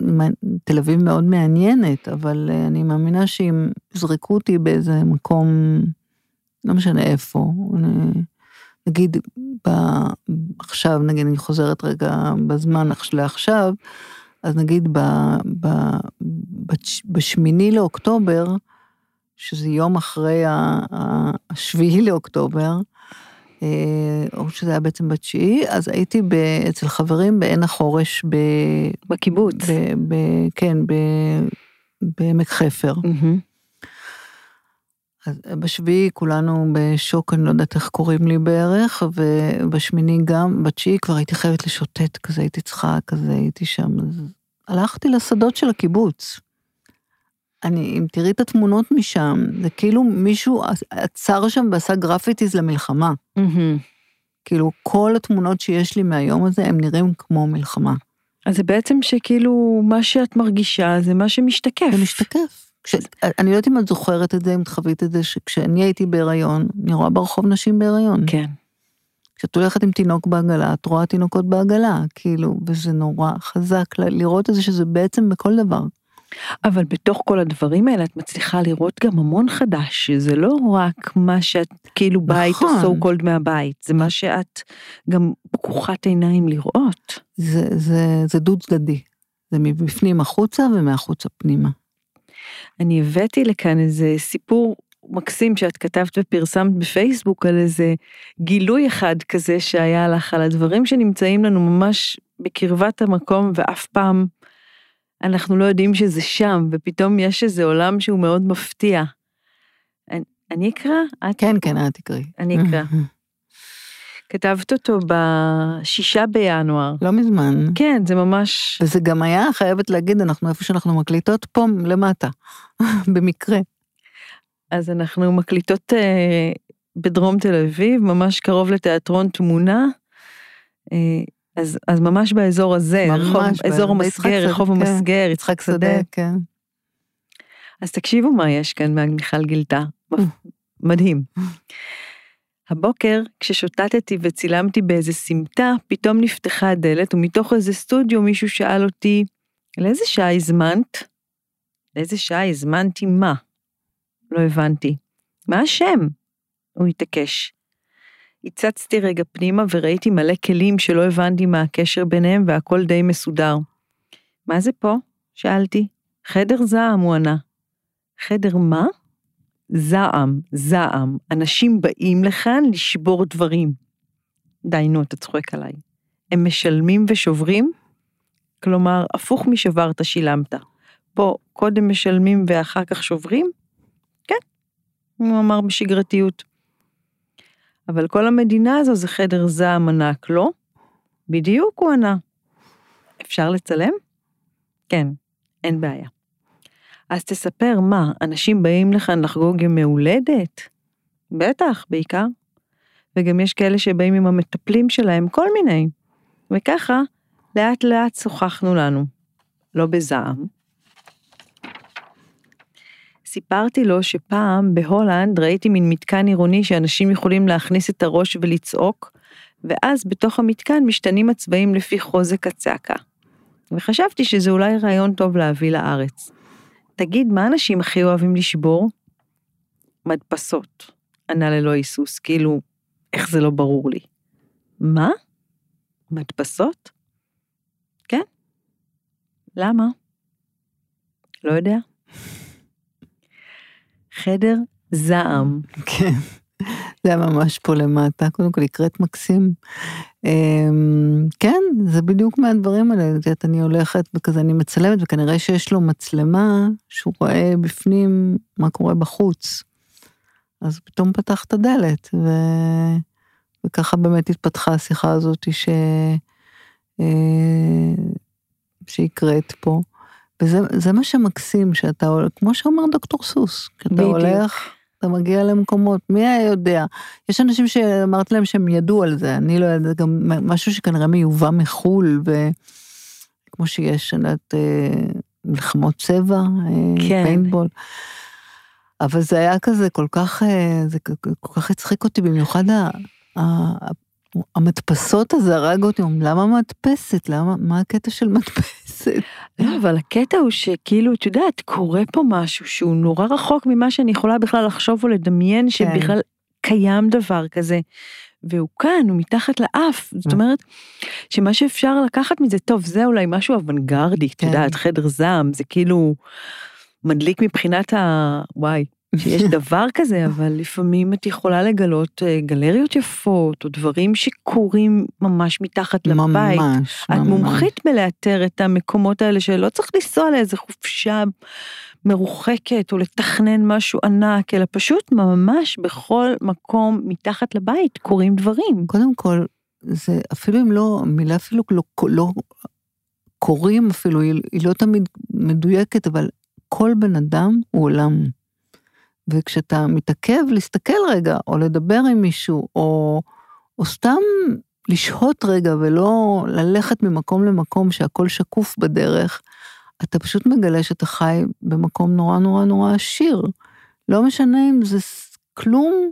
תל אביב מאוד מעניינת, אבל אה, אני מאמינה שאם יזרקו אותי באיזה מקום, לא משנה איפה, אני, נגיד ב, עכשיו, נגיד אני חוזרת רגע בזמן לעכשיו, אז נגיד ב, ב, בש, בשמיני לאוקטובר, שזה יום אחרי השביעי לאוקטובר, או שזה היה בעצם בתשיעי, אז הייתי ב, אצל חברים בעין החורש ב... בקיבוץ. ב, ב, כן, ב, בעמק חפר. מהמם. אז בשביעי כולנו בשוק, אני לא יודעת איך קוראים לי בערך, ובשמיני גם, בתשיעי כבר הייתי חייבת לשוטט כזה, הייתי צריכה כזה, הייתי שם, אז הלכתי לשדות של הקיבוץ. אני, אם תראי את התמונות משם, זה כאילו מישהו עצר שם ועשה גרפיטיז למלחמה. מהמם. כאילו, כל התמונות שיש לי מהיום הזה, הם נראים כמו מלחמה. אז זה בעצם שכאילו מה שאת מרגישה זה מה שמשתקף. זה משתקף. כש, אני לא יודעת אם את זוכרת את זה, אם את חווית את זה, שכשאני הייתי בהיריון, אני רואה ברחוב נשים בהיריון. כן. כשאת הולכת עם תינוק בעגלה, את רואה תינוקות בעגלה, כאילו, וזה נורא חזק לראות את זה שזה בעצם בכל דבר. אבל בתוך כל הדברים האלה את מצליחה לראות גם המון חדש, שזה לא רק מה שאת כאילו בית או נכון. so called מהבית, זה מה שאת גם פקוחת עיניים לראות. זה, זה, זה דו צדדי. זה מבפנים החוצה ומהחוצה פנימה. אני הבאתי לכאן איזה סיפור מקסים שאת כתבת ופרסמת בפייסבוק על איזה גילוי אחד כזה שהיה לך על הדברים שנמצאים לנו ממש בקרבת המקום ואף פעם אנחנו לא יודעים שזה שם, ופתאום יש איזה עולם שהוא מאוד מפתיע. אני, אני אקרא? את? כן, כן, את תקראי. אני אקרא. כתבת אותו בשישה בינואר. לא מזמן. כן, זה ממש... וזה גם היה, חייבת להגיד, אנחנו איפה שאנחנו מקליטות פה למטה, [laughs] במקרה. אז אנחנו מקליטות אה, בדרום תל אביב, ממש קרוב לתיאטרון תמונה. אה, אז, אז ממש באזור הזה, ממש, רחוב, ב- אזור המסגר, רחוב כן. המסגר, יצחק שדה. כן. אז תקשיבו מה יש כאן מהמיכל גילתה. מדהים. הבוקר, כששוטטתי וצילמתי באיזה סמטה, פתאום נפתחה הדלת, ומתוך איזה סטודיו מישהו שאל אותי, לאיזה שעה הזמנת? לאיזה שעה הזמנתי מה? לא הבנתי. מה השם? הוא התעקש. הצצתי רגע פנימה וראיתי מלא כלים שלא הבנתי מה הקשר ביניהם והכל די מסודר. מה זה פה? שאלתי. חדר זעם, הוא ענה. חדר מה? זעם, זעם. אנשים באים לכאן לשבור דברים. די, נו, אתה צוחק עליי. הם משלמים ושוברים? כלומר, הפוך משברת שילמת. פה קודם משלמים ואחר כך שוברים? כן, הוא אמר בשגרתיות. אבל כל המדינה הזו זה חדר זעם ענק, לא? בדיוק, הוא ענה. אפשר לצלם? כן, אין בעיה. אז תספר מה, אנשים באים לכאן לחגוג ימי הולדת? בטח, בעיקר. וגם יש כאלה שבאים עם המטפלים שלהם, כל מיני. וככה, לאט לאט שוחחנו לנו. לא בזעם. סיפרתי לו שפעם בהולנד ראיתי מין מתקן עירוני שאנשים יכולים להכניס את הראש ולצעוק, ואז בתוך המתקן משתנים הצבעים לפי חוזק הצעקה. וחשבתי שזה אולי רעיון טוב להביא לארץ. תגיד, מה אנשים הכי אוהבים לשבור? מדפסות, ענה ללא היסוס, כאילו, איך זה לא ברור לי. מה? מדפסות? כן. למה? לא יודע. חדר זעם. כן, זה היה ממש פה למטה, קודם כל הקראת מקסים. אמ, כן, זה בדיוק מהדברים האלה, את יודעת, אני הולכת וכזה אני מצלמת, וכנראה שיש לו מצלמה שהוא רואה בפנים מה קורה בחוץ. אז פתאום פתח את הדלת, ו... וככה באמת התפתחה השיחה הזאת ש... אה, שהקראת פה. וזה זה מה שמקסים, שאתה הולך, כמו שאומר דוקטור סוס, כשאתה בדיוק. הולך, אתה מגיע למקומות, מי היה יודע? יש אנשים שאמרתי להם שהם ידעו על זה, אני לא יודעת, גם משהו שכנראה מיובא מחו"ל, וכמו שיש, אני יודעת, אה, מלחמות צבע, אה, כן. פיינטבול. אבל זה היה כזה כל כך, אה, זה כל כך הצחיק אותי, במיוחד ה- המדפסות הזה הרג אותי, למה מדפסת? למה, מה הקטע של מדפסת? לא, אבל הקטע הוא שכאילו, את יודעת, קורה פה משהו שהוא נורא רחוק ממה שאני יכולה בכלל לחשוב או לדמיין שבכלל קיים דבר כזה. והוא כאן, הוא מתחת לאף, זאת אומרת, שמה שאפשר לקחת מזה, טוב, זה אולי משהו אוונגרדי, את כן. יודעת, חדר זעם, זה כאילו מדליק מבחינת ה... וואי, שיש [laughs] דבר כזה, אבל לפעמים את יכולה לגלות אה, גלריות יפות, או דברים שקורים ממש מתחת לבית. ממש, את ממש. מומחית בלאתר את המקומות האלה שלא צריך לנסוע לאיזה חופשה מרוחקת או לתכנן משהו ענק, אלא פשוט ממש בכל מקום מתחת לבית קורים דברים. קודם כל, זה אפילו אם לא, מילה אפילו לא, לא קוראים אפילו, היא, היא לא תמיד מדויקת, אבל כל בן אדם הוא עולם. וכשאתה מתעכב להסתכל רגע, או לדבר עם מישהו, או, או סתם לשהות רגע ולא ללכת ממקום למקום שהכל שקוף בדרך, אתה פשוט מגלה שאתה חי במקום נורא נורא נורא עשיר. לא משנה אם זה כלום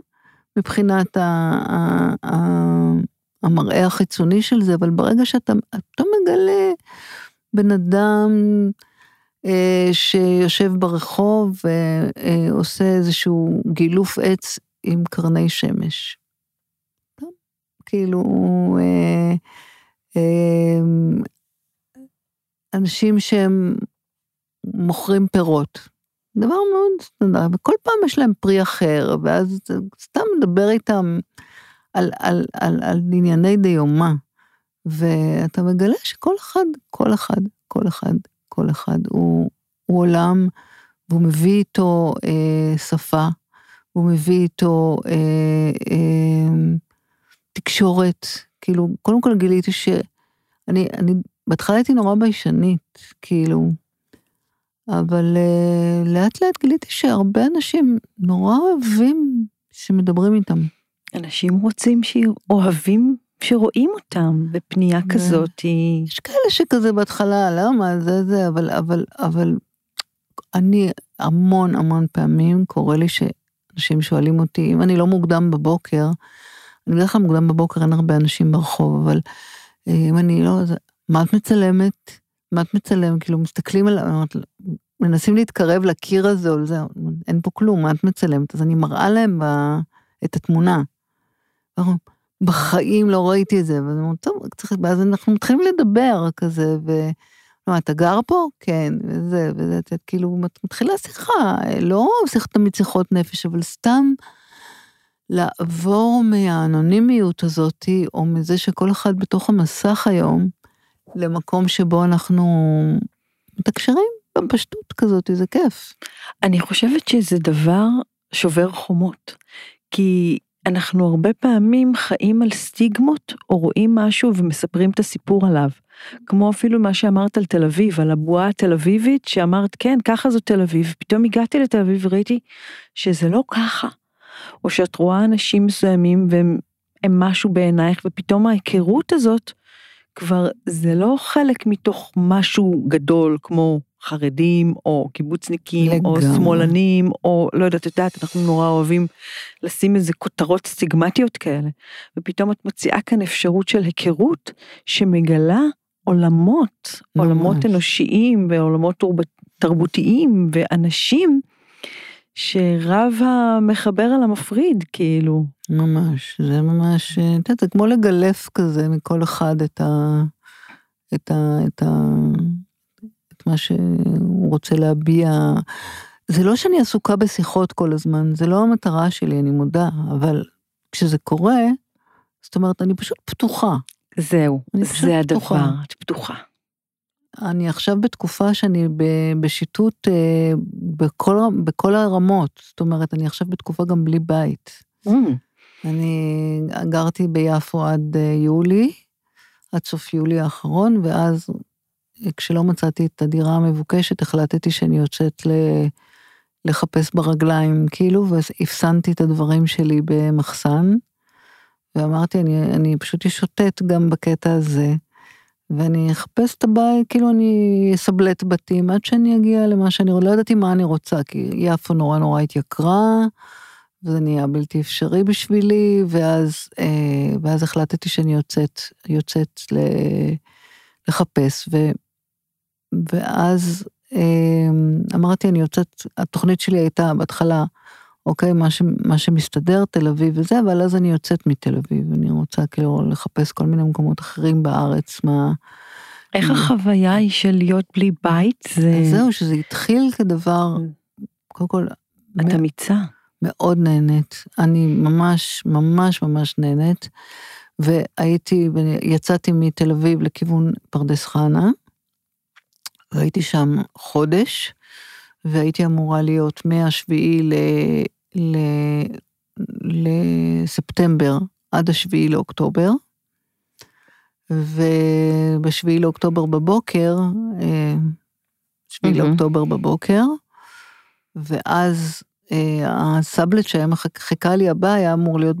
מבחינת ה, ה, ה, המראה החיצוני של זה, אבל ברגע שאתה אתה מגלה בן אדם שיושב ברחוב ועושה איזשהו גילוף עץ עם קרני שמש. כאילו, אה, אה, אנשים שהם מוכרים פירות. דבר מאוד סטנדרט, וכל פעם יש להם פרי אחר, ואז סתם מדבר איתם על, על, על, על ענייני דיומא, ואתה מגלה שכל אחד, כל אחד, כל אחד, כל אחד. הוא, הוא עולם, והוא מביא איתו אה, שפה, הוא מביא איתו אה, אה, תקשורת. כאילו, קודם כל גיליתי שאני, אני, בהתחלה הייתי נורא ביישנית, כאילו, אבל אה, לאט לאט גיליתי שהרבה אנשים נורא אוהבים שמדברים איתם. אנשים רוצים שאוהבים שרואים אותם בפנייה כזאת. היא... יש כאלה שכזה בהתחלה, למה זה זה, אבל, אבל, אבל אני המון המון פעמים קורה לי שאנשים שואלים אותי, אם אני לא מוקדם בבוקר, אני בדרך כלל מוקדם בבוקר, אין הרבה אנשים ברחוב, אבל אה, אם אני לא, מה את מצלמת? מה את מצלמת? כאילו מסתכלים על, מנסים להתקרב לקיר הזה או לזה, אין פה כלום, מה את מצלמת? אז אני מראה להם ב, את התמונה. בחיים לא ראיתי את זה, ואז אומרים, טוב, צריך, ואז אנחנו מתחילים לדבר כזה, ו... לא, אתה גר פה? כן, וזה, וזה, וזה, כאילו, מתחילה שיחה, לא שיחה תמיד שיחות נפש, אבל סתם לעבור מהאנונימיות הזאת, או מזה שכל אחד בתוך המסך היום, למקום שבו אנחנו מתקשרים בפשטות כזאת, זה כיף. אני חושבת שזה דבר שובר חומות, כי אנחנו הרבה פעמים חיים על סטיגמות, או רואים משהו ומספרים את הסיפור עליו. כמו אפילו מה שאמרת על תל אביב, על הבועה התל אביבית, שאמרת, כן, ככה זו תל אביב. פתאום הגעתי לתל אביב וראיתי שזה לא ככה. או שאת רואה אנשים מסוימים והם משהו בעינייך, ופתאום ההיכרות הזאת, כבר זה לא חלק מתוך משהו גדול כמו חרדים או קיבוצניקים לגמרי. או שמאלנים או לא יודעת, את יודעת, אנחנו נורא אוהבים לשים איזה כותרות סטיגמטיות כאלה. ופתאום את מציעה כאן אפשרות של היכרות שמגלה עולמות, ממש. עולמות אנושיים ועולמות תרבותיים ואנשים שרב המחבר על המפריד, כאילו. ממש, זה ממש, את יודעת, זה כמו לגלף כזה מכל אחד את ה... את ה... את ה... את מה שהוא רוצה להביע. זה לא שאני עסוקה בשיחות כל הזמן, זה לא המטרה שלי, אני מודה, אבל כשזה קורה, זאת אומרת, אני פשוט פתוחה. זהו, זה הדבר, פתוחה. את פתוחה. אני עכשיו בתקופה שאני בשיטוט אה, בכל, בכל הרמות, זאת אומרת, אני עכשיו בתקופה גם בלי בית. Mm. אני גרתי ביפו עד אה, יולי, עד סוף יולי האחרון, ואז כשלא מצאתי את הדירה המבוקשת, החלטתי שאני יוצאת ל... לחפש ברגליים, כאילו, ואפסנתי את הדברים שלי במחסן, ואמרתי, אני, אני פשוט אשוטט גם בקטע הזה. ואני אחפש את הבית, כאילו אני אסבלט בתים עד שאני אגיע למה שאני, לא ידעתי מה אני רוצה, כי יפו נורא נורא התייקרה, וזה נהיה בלתי אפשרי בשבילי, ואז, אה, ואז החלטתי שאני יוצאת, יוצאת ל, לחפש, ו, ואז אה, אמרתי, אני יוצאת, התוכנית שלי הייתה בהתחלה, אוקיי, מה, ש, מה שמסתדר, תל אביב וזה, אבל אז אני יוצאת מתל אביב, אני רוצה כאילו לחפש כל מיני מקומות אחרים בארץ, מה... איך מה... החוויה היא של להיות בלי בית? זה... זהו, שזה התחיל כדבר, קודם כל... את אמיצה. מאוד נהנית. אני ממש, ממש ממש נהנית. והייתי, יצאתי מתל אביב לכיוון פרדס חנה, והייתי שם חודש, והייתי אמורה להיות מהשביעי ל... לספטמבר עד השביעי לאוקטובר, ובשביעי לאוקטובר בבוקר, אה, שביעי mm-hmm. לאוקטובר בבוקר, ואז הסאבלט שהיה חיכה לי הבא היה אמור להיות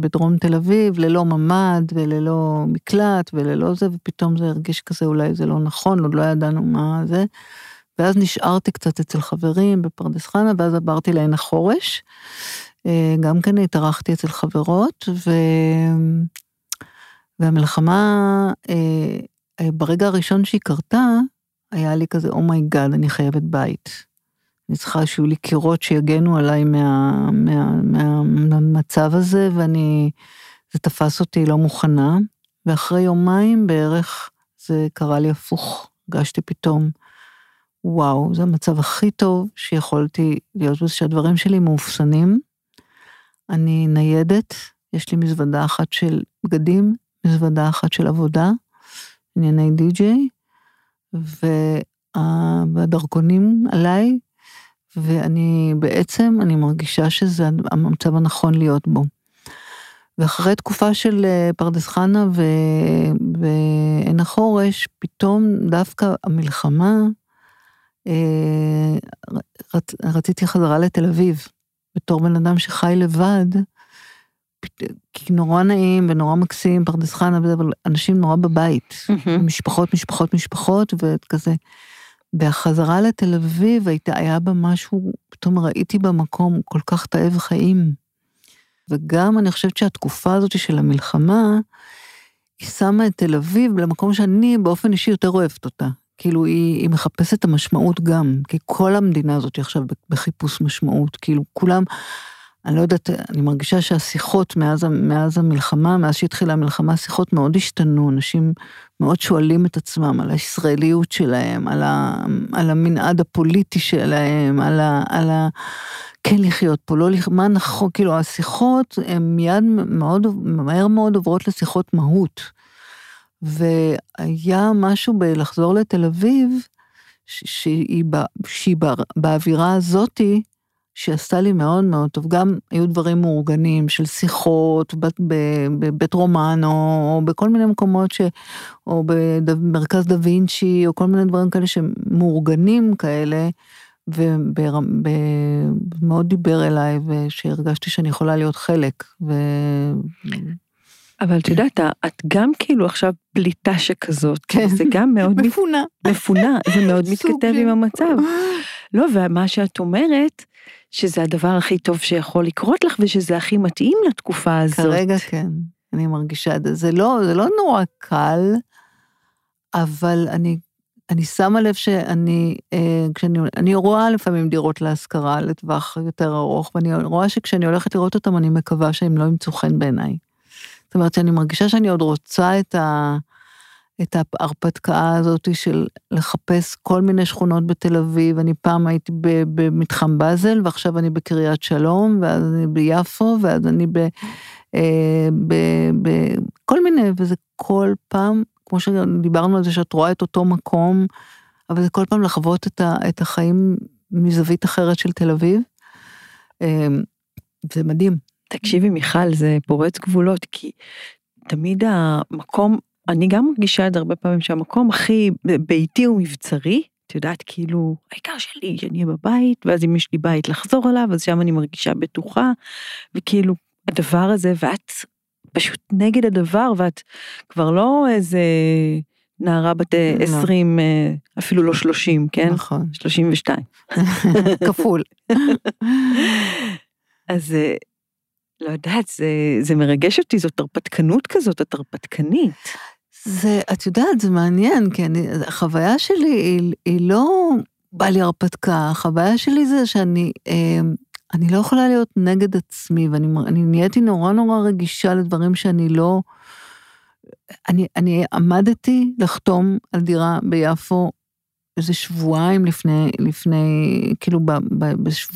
בדרום תל אביב, ללא ממ"ד וללא מקלט וללא זה, ופתאום זה הרגיש כזה, אולי זה לא נכון, עוד לא ידענו מה זה. ואז נשארתי קצת אצל חברים בפרדס חנה, ואז עברתי לעין החורש. אה, גם כן התארחתי אצל חברות, ו... והמלחמה, אה, ברגע הראשון שהיא קרתה, היה לי כזה, oh my god, אני חייבת בית. אני צריכה שיהיו לי קירות שיגנו עליי מה, מה, מה, מהמצב הזה, ואני, זה תפס אותי לא מוכנה, ואחרי יומיים בערך זה קרה לי הפוך, הרגשתי פתאום, וואו, זה המצב הכי טוב שיכולתי להיות בזה, שהדברים שלי מאופסנים. אני ניידת, יש לי מזוודה אחת של בגדים, מזוודה אחת של עבודה, ענייני די-ג'יי, והדרכונים עליי, ואני בעצם, אני מרגישה שזה המצב הנכון להיות בו. ואחרי תקופה של אה, פרדס חנה ועין החורש, פתאום דווקא המלחמה, אה, רצ, רציתי חזרה לתל אביב, בתור בן אדם שחי לבד, כי נורא נעים ונורא מקסים, פרדס חנה אבל אנשים נורא בבית, mm-hmm. משפחות, משפחות, משפחות, וכזה. והחזרה לתל אביב הייתה, היה בה משהו, פתאום ראיתי במקום כל כך תאב חיים. וגם אני חושבת שהתקופה הזאת של המלחמה, היא שמה את תל אביב למקום שאני באופן אישי יותר אוהבת אותה. כאילו היא, היא מחפשת את המשמעות גם, כי כל המדינה הזאת עכשיו בחיפוש משמעות, כאילו כולם, אני לא יודעת, אני מרגישה שהשיחות מאז, מאז המלחמה, מאז שהתחילה המלחמה, השיחות מאוד השתנו, אנשים מאוד שואלים את עצמם על הישראליות שלהם, על, ה, על המנעד הפוליטי שלהם, על ה... על ה כן לחיות פה, לא לחיות, מה נכון, כאילו השיחות הן מיד מאוד, מהר מאוד עוברות לשיחות מהות. והיה משהו בלחזור לתל אביב, שהיא, שהיא באווירה הזאתי, שעשתה לי מאוד מאוד טוב. גם היו דברים מאורגנים של שיחות בבית רומן, או בכל מיני מקומות, ש, או במרכז דה וינצ'י, או כל מיני דברים כאלה שמאורגנים כאלה, ומאוד דיבר אליי, ושהרגשתי שאני יכולה להיות חלק. ו... אבל את יודעת, את גם כאילו עכשיו פליטה שכזאת, כן, זה גם מאוד... מפונה. מפונה, זה מאוד [laughs] מתכתב עם המצב. לא, ומה שאת אומרת, שזה הדבר הכי טוב שיכול לקרות לך, ושזה הכי מתאים לתקופה הזאת. כרגע כן, אני מרגישה את זה. זה לא, זה לא נורא קל, אבל אני אני שמה לב שאני, אה, כשאני אני רואה לפעמים דירות להשכרה לטווח יותר ארוך, ואני רואה שכשאני הולכת לראות אותם, אני מקווה שהם לא ימצאו חן בעיניי. זאת אומרת שאני מרגישה שאני עוד רוצה את, ה, את ההרפתקה הזאת של לחפש כל מיני שכונות בתל אביב. אני פעם הייתי במתחם באזל, ועכשיו אני בקריית שלום, ואז אני ביפו, ואז אני ב... אה, ב, ב כל מיני, וזה כל פעם כמו שדיברנו על זה, שאת רואה את אותו מקום, אבל זה כל פעם לחוות את, ה, את החיים מזווית אחרת של תל אביב. אמ, זה מדהים. תקשיבי, מיכל, זה פורץ גבולות, כי תמיד המקום, אני גם מרגישה את זה הרבה פעמים שהמקום הכי ביתי ומבצרי, את יודעת, כאילו, העיקר שלי, שאני אהיה בבית, ואז אם יש לי בית לחזור אליו, אז שם אני מרגישה בטוחה, וכאילו, הדבר הזה, ואת פשוט נגד הדבר, ואת כבר לא איזה נערה בת 20, לא. אה, אפילו לא 30, כן? נכון. 32. [laughs] כפול. [laughs] אז אה, לא יודעת, זה, זה מרגש אותי, זאת הרפתקנות כזאת, את הרפתקנית. זה, את יודעת, זה מעניין, כי אני, החוויה שלי היא, היא לא בא לי הרפתקה, החוויה שלי זה שאני, אה, אני לא יכולה להיות נגד עצמי, ואני נהייתי נורא נורא רגישה לדברים שאני לא... אני, אני עמדתי לחתום על דירה ביפו איזה שבועיים לפני, לפני, כאילו, ב, ב, בשב...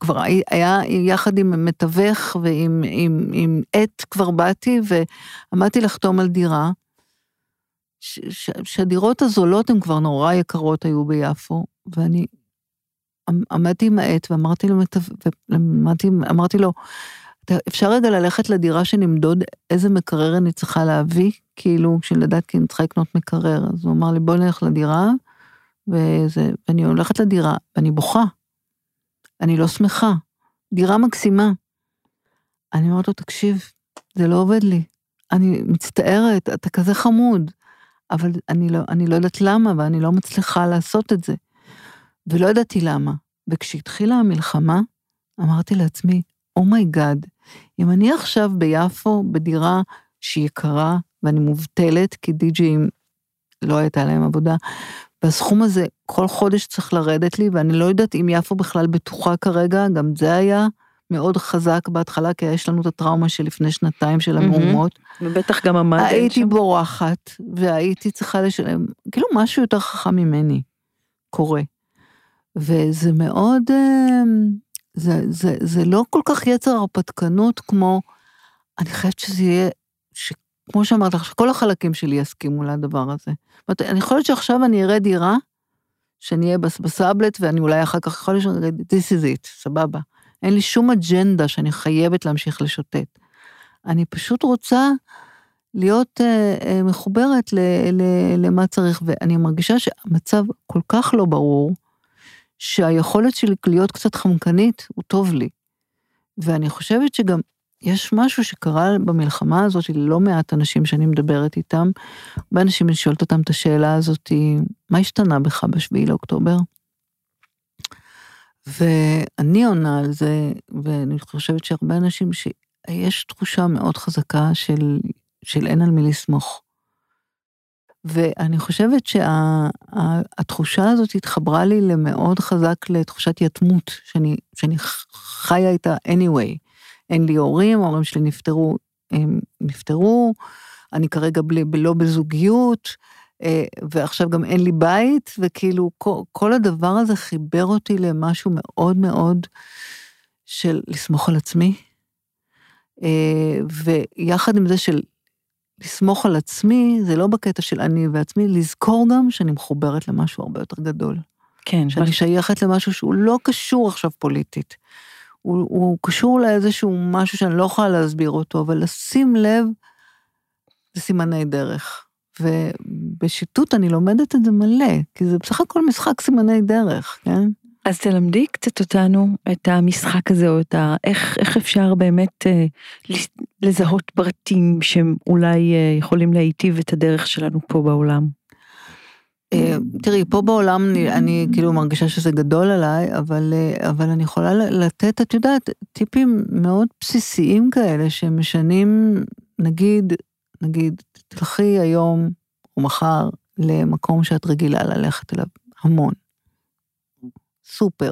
כבר היה יחד עם מתווך ועם עם, עם עט כבר באתי ועמדתי לחתום על דירה. ש, ש, שהדירות הזולות הן כבר נורא יקרות היו ביפו, ואני עמדתי עם העט ואמרתי לו, ואמרתי, אמרתי לו, אפשר רגע ללכת לדירה שנמדוד איזה מקרר אני צריכה להביא, כאילו, בשביל לדעת כי אני צריכה לקנות מקרר. אז הוא אמר לי, בוא נלך לדירה, וזה, ואני הולכת לדירה, ואני בוכה. אני לא שמחה. דירה מקסימה. אני אומרת לו, תקשיב, זה לא עובד לי. אני מצטערת, אתה כזה חמוד, אבל אני לא, אני לא יודעת למה, ואני לא מצליחה לעשות את זה. ולא ידעתי למה. וכשהתחילה המלחמה, אמרתי לעצמי, oh my god, אם אני עכשיו ביפו, בדירה שהיא יקרה, ואני מובטלת, כי די-ג'ים לא הייתה להם עבודה, והסכום הזה כל חודש צריך לרדת לי, ואני לא יודעת אם יפו בכלל בטוחה כרגע, גם זה היה מאוד חזק בהתחלה, כי יש לנו את הטראומה של לפני שנתיים של המהומות. ובטח גם עמדת שם. הייתי בורחת, והייתי צריכה לשלם, כאילו משהו יותר חכם ממני קורה. וזה מאוד, אמ, זה, זה, זה לא כל כך יצר הרפתקנות כמו, אני חושבת שזה יהיה, ש, כמו שאמרת, כל החלקים שלי יסכימו לדבר הזה. זאת אני חושבת שעכשיו אני אראה דירה, שאני אהיה בסאבלט, ואני אולי אחר כך יכול להיות, this is it, סבבה. אין לי שום אג'נדה שאני חייבת להמשיך לשוטט. אני פשוט רוצה להיות אה, אה, מחוברת ל, ל, למה צריך, ואני מרגישה שהמצב כל כך לא ברור, שהיכולת שלי להיות קצת חמקנית הוא טוב לי. ואני חושבת שגם יש משהו שקרה במלחמה הזאת ללא מעט אנשים שאני מדברת איתם, הרבה אנשים שואלת אותם את השאלה הזאת, מה השתנה בך בשביעי לאוקטובר? ואני עונה על זה, ואני חושבת שהרבה אנשים, שיש תחושה מאוד חזקה של, של אין על מי לסמוך. ואני חושבת שהתחושה שה, הזאת התחברה לי למאוד חזק לתחושת יתמות, שאני, שאני חיה איתה anyway. אין לי הורים, ההורים שלי נפטרו, הם נפטרו, אני כרגע בלי, לא בזוגיות, ועכשיו גם אין לי בית, וכאילו כל, כל הדבר הזה חיבר אותי למשהו מאוד מאוד של לסמוך על עצמי. אה, ויחד עם זה של לסמוך על עצמי, זה לא בקטע של אני ועצמי, לזכור גם שאני מחוברת למשהו הרבה יותר גדול. כן. שאני שייכת למשהו שהוא לא קשור עכשיו פוליטית. הוא, הוא קשור לאיזשהו משהו שאני לא יכולה להסביר אותו, אבל לשים לב, זה סימני דרך. ובשיטוט אני לומדת את זה מלא, כי זה בסך הכל משחק סימני דרך, כן? אז תלמדי קצת אותנו את המשחק הזה, או את ה... איך, איך אפשר באמת אה, לזהות פרטים שהם אולי אה, יכולים להיטיב את הדרך שלנו פה בעולם. אה, תראי, פה בעולם אני, אני כאילו מרגישה שזה גדול עליי, אבל, אה, אבל אני יכולה לתת, את יודעת, טיפים מאוד בסיסיים כאלה שמשנים, נגיד, נגיד, תלכי היום או מחר למקום שאת רגילה ללכת אליו המון. סופר.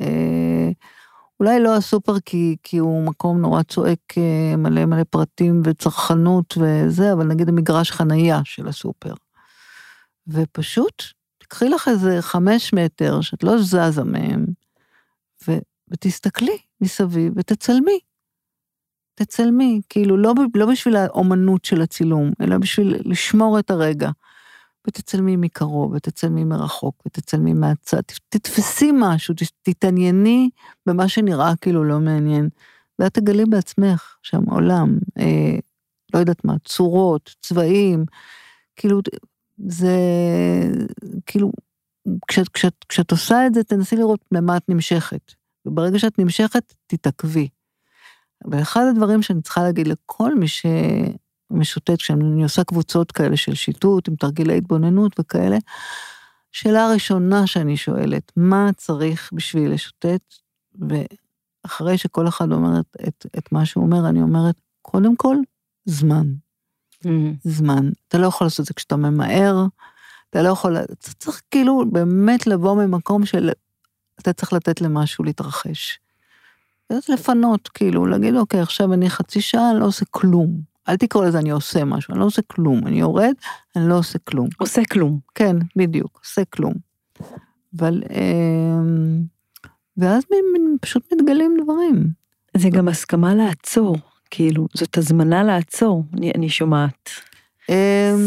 אה, אולי לא הסופר כי, כי הוא מקום נורא צועק אה, מלא מלא פרטים וצרכנות וזה, אבל נגיד המגרש חנייה של הסופר. ופשוט תקחי לך איזה חמש מטר שאת לא זזה מהם, ו, ותסתכלי מסביב ותצלמי. תצלמי, כאילו לא, לא בשביל האומנות של הצילום, אלא בשביל לשמור את הרגע. ותצלמי מקרוב, ותצלמי מרחוק, ותצלמי מהצד, תתפסי משהו, תתענייני במה שנראה כאילו לא מעניין, ואת תגלי בעצמך שם עולם, אה, לא יודעת מה, צורות, צבעים, כאילו, זה, כאילו, כשאת, כשאת, כשאת עושה את זה, תנסי לראות למה את נמשכת, וברגע שאת נמשכת, תתעכבי. ואחד הדברים שאני צריכה להגיד לכל מי ש... משוטט, כשאני עושה קבוצות כאלה של שיטוט עם תרגילי התבוננות וכאלה, שאלה הראשונה שאני שואלת, מה צריך בשביל לשוטט? ואחרי שכל אחד אומר את, את, את מה שהוא אומר, אני אומרת, קודם כל, זמן. Mm-hmm. זמן. אתה לא יכול לעשות את זה כשאתה ממהר, אתה לא יכול, אתה צריך כאילו באמת לבוא ממקום של, אתה צריך לתת למשהו להתרחש. אז לפנות, כאילו, להגיד, אוקיי, עכשיו אני חצי שעה, אני לא עושה כלום. אל תקרא לזה אני עושה משהו, אני לא עושה כלום, אני יורד, אני לא עושה כלום. עושה כלום. כן, בדיוק, עושה כלום. אבל, אמ, ואז פשוט מתגלים דברים. זה גם הסכמה לעצור, כאילו, זאת הזמנה לעצור, אני, אני שומעת. אמ,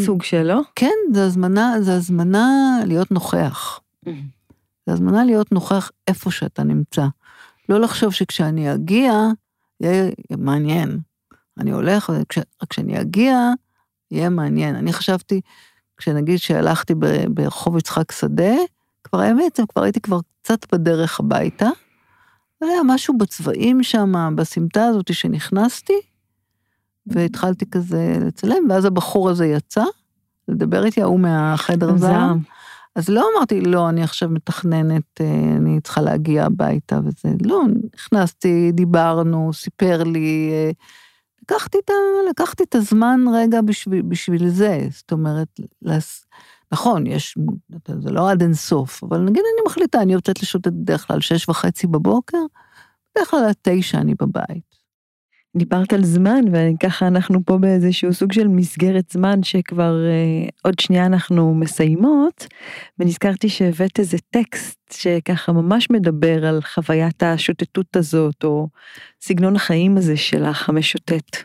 סוג שלו? כן, זה הזמנה, זה הזמנה להיות נוכח. Mm. זה הזמנה להיות נוכח איפה שאתה נמצא. לא לחשוב שכשאני אגיע, יהיה מעניין. אני הולך, רק כשאני אגיע, יהיה מעניין. אני חשבתי, כשנגיד שהלכתי ברחוב יצחק שדה, כבר האמת, כבר הייתי כבר קצת בדרך הביתה, והיה משהו בצבעים שם, בסמטה הזאת שנכנסתי, והתחלתי כזה לצלם, ואז הבחור הזה יצא, לדבר איתי, ההוא מהחדר זעם. אז לא אמרתי, לא, אני עכשיו מתכננת, אה, אני צריכה להגיע הביתה וזה. לא, נכנסתי, דיברנו, סיפר לי, אה, לקחתי את, ה, לקחתי את הזמן רגע בשביל, בשביל זה, זאת אומרת, לס... נכון, יש, זה לא עד אינסוף, אבל נגיד אני מחליטה, אני יוצאת לשוטט בדרך כלל שש וחצי בבוקר, בדרך כלל עד תשע אני בבית. דיברת על זמן, וככה אנחנו פה באיזשהו סוג של מסגרת זמן שכבר אה, עוד שנייה אנחנו מסיימות, ונזכרתי שהבאת איזה טקסט שככה ממש מדבר על חוויית השוטטות הזאת, או סגנון החיים הזה שלך, המשוטט.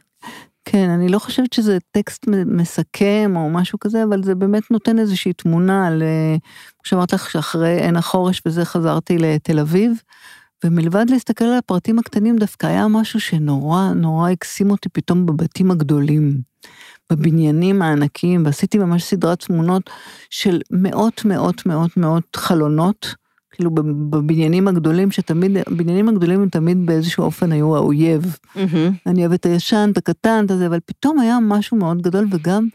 כן, אני לא חושבת שזה טקסט מסכם או משהו כזה, אבל זה באמת נותן איזושהי תמונה על, כמו שאמרת לך, שאחרי עין החורש וזה חזרתי לתל אביב, ומלבד להסתכל על הפרטים הקטנים, דווקא היה משהו שנורא נורא הקסים אותי פתאום בבתים הגדולים, בבניינים הענקיים, ועשיתי ממש סדרת תמונות של מאות מאות מאות מאות חלונות. כאילו בבניינים הגדולים, שתמיד, הבניינים הגדולים הם תמיד באיזשהו אופן היו האויב. Mm-hmm. אני אוהב את הישן, את הקטן, את הזה, אבל פתאום היה משהו מאוד גדול, וגם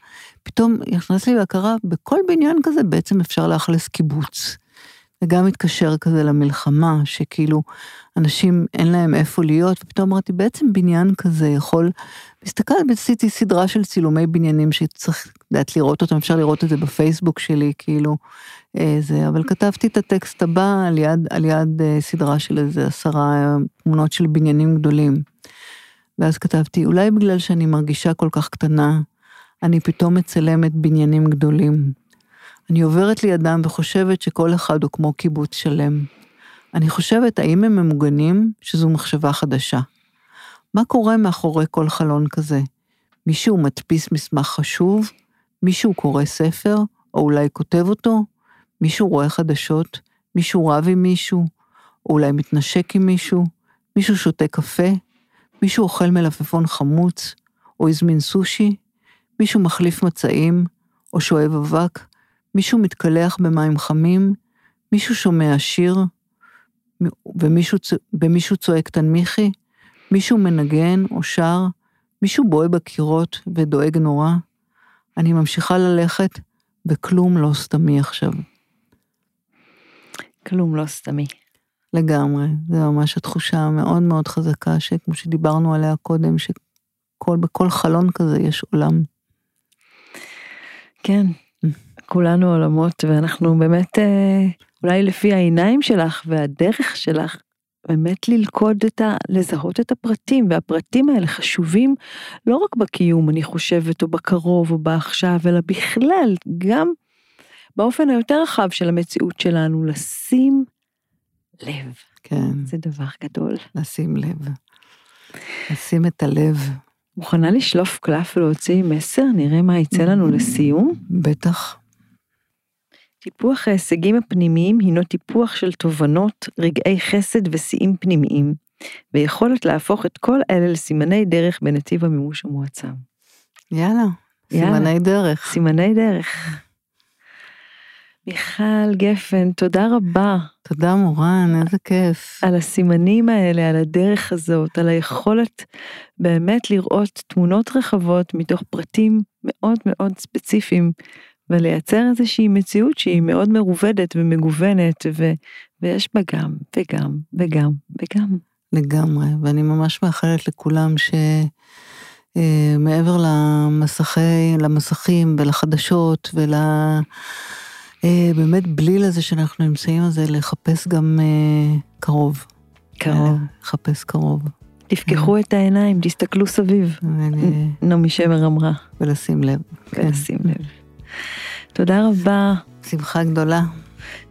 פתאום נכנס לי להכרה, בכל בניין כזה בעצם אפשר לאכלס קיבוץ. וגם מתקשר כזה למלחמה, שכאילו אנשים אין להם איפה להיות, ופתאום אמרתי, בעצם בניין כזה יכול, מסתכלת, עשיתי סדרה של צילומי בניינים שצריך, לדעת, לראות אותם, אפשר לראות את זה בפייסבוק שלי, כאילו, אה, זה, אבל כתבתי את הטקסט הבא על יד, על יד אה, סדרה של איזה עשרה תמונות של בניינים גדולים. ואז כתבתי, אולי בגלל שאני מרגישה כל כך קטנה, אני פתאום מצלמת בניינים גדולים. אני עוברת לידם וחושבת שכל אחד הוא כמו קיבוץ שלם. אני חושבת האם הם ממוגנים, שזו מחשבה חדשה. מה קורה מאחורי כל חלון כזה? מישהו מדפיס מסמך חשוב? מישהו קורא ספר? או אולי כותב אותו? מישהו רואה חדשות? מישהו רב עם מישהו? או אולי מתנשק עם מישהו? מישהו שותה קפה? מישהו אוכל מלפפון חמוץ? או הזמין סושי? מישהו מחליף מצעים? או שואב אבק? מישהו מתקלח במים חמים? מישהו שומע שיר? ומישהו, ומישהו צועק תנמיכי? מישהו מנגן או שר? מישהו בוהה בקירות ודואג נורא? אני ממשיכה ללכת, וכלום לא סתמי עכשיו. כלום לא סתמי. לגמרי, זו ממש התחושה המאוד מאוד חזקה, שכמו שדיברנו עליה קודם, שבכל חלון כזה יש עולם. כן, כולנו עולמות, ואנחנו באמת, אה, אולי לפי העיניים שלך והדרך שלך, באמת ללכוד את ה... לזהות את הפרטים, והפרטים האלה חשובים לא רק בקיום, אני חושבת, או בקרוב, או בעכשיו, אלא בכלל, גם באופן היותר רחב של המציאות שלנו, לשים לב. כן. זה דבר גדול. לשים לב. לשים את הלב. מוכנה לשלוף קלף ולהוציא מסר? נראה מה יצא לנו לסיום? בטח. טיפוח ההישגים הפנימיים הינו טיפוח של תובנות, רגעי חסד ושיאים פנימיים, ויכולת להפוך את כל אלה לסימני דרך בנתיב המימוש המועצם. יאללה, יאללה. סימני דרך. סימני דרך. מיכל גפן, תודה רבה. תודה מורן, איזה כיף. על הסימנים האלה, על הדרך הזאת, על היכולת באמת לראות תמונות רחבות מתוך פרטים מאוד מאוד ספציפיים ולייצר איזושהי מציאות שהיא מאוד מרובדת ומגוונת, ו, ויש בה גם, וגם, וגם, וגם. לגמרי, ואני ממש מאחלת לכולם שמעבר אה, למסכי, למסכים ולחדשות ול... אה, באמת בליל הזה שאנחנו נמצאים על זה, לחפש גם אה, קרוב. קרוב. לחפש קרוב. תפקחו את העיניים, תסתכלו סביב. נעמי שמר אמרה. ולשים לב. ולשים לב. תודה רבה. שמחה גדולה.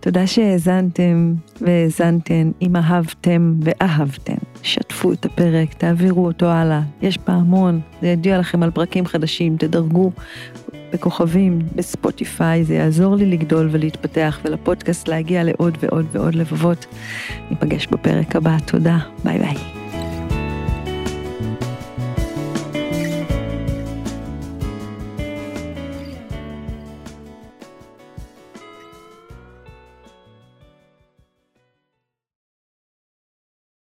תודה שהאזנתם והאזנתן, אם אהבתם ואהבתם, שתפו את הפרק, תעבירו אותו הלאה, יש פעמון, זה ידיע לכם על פרקים חדשים, תדרגו בכוכבים, בספוטיפיי, זה יעזור לי לגדול ולהתפתח ולפודקאסט להגיע לעוד ועוד ועוד לבבות. ניפגש בפרק הבא, תודה, ביי ביי.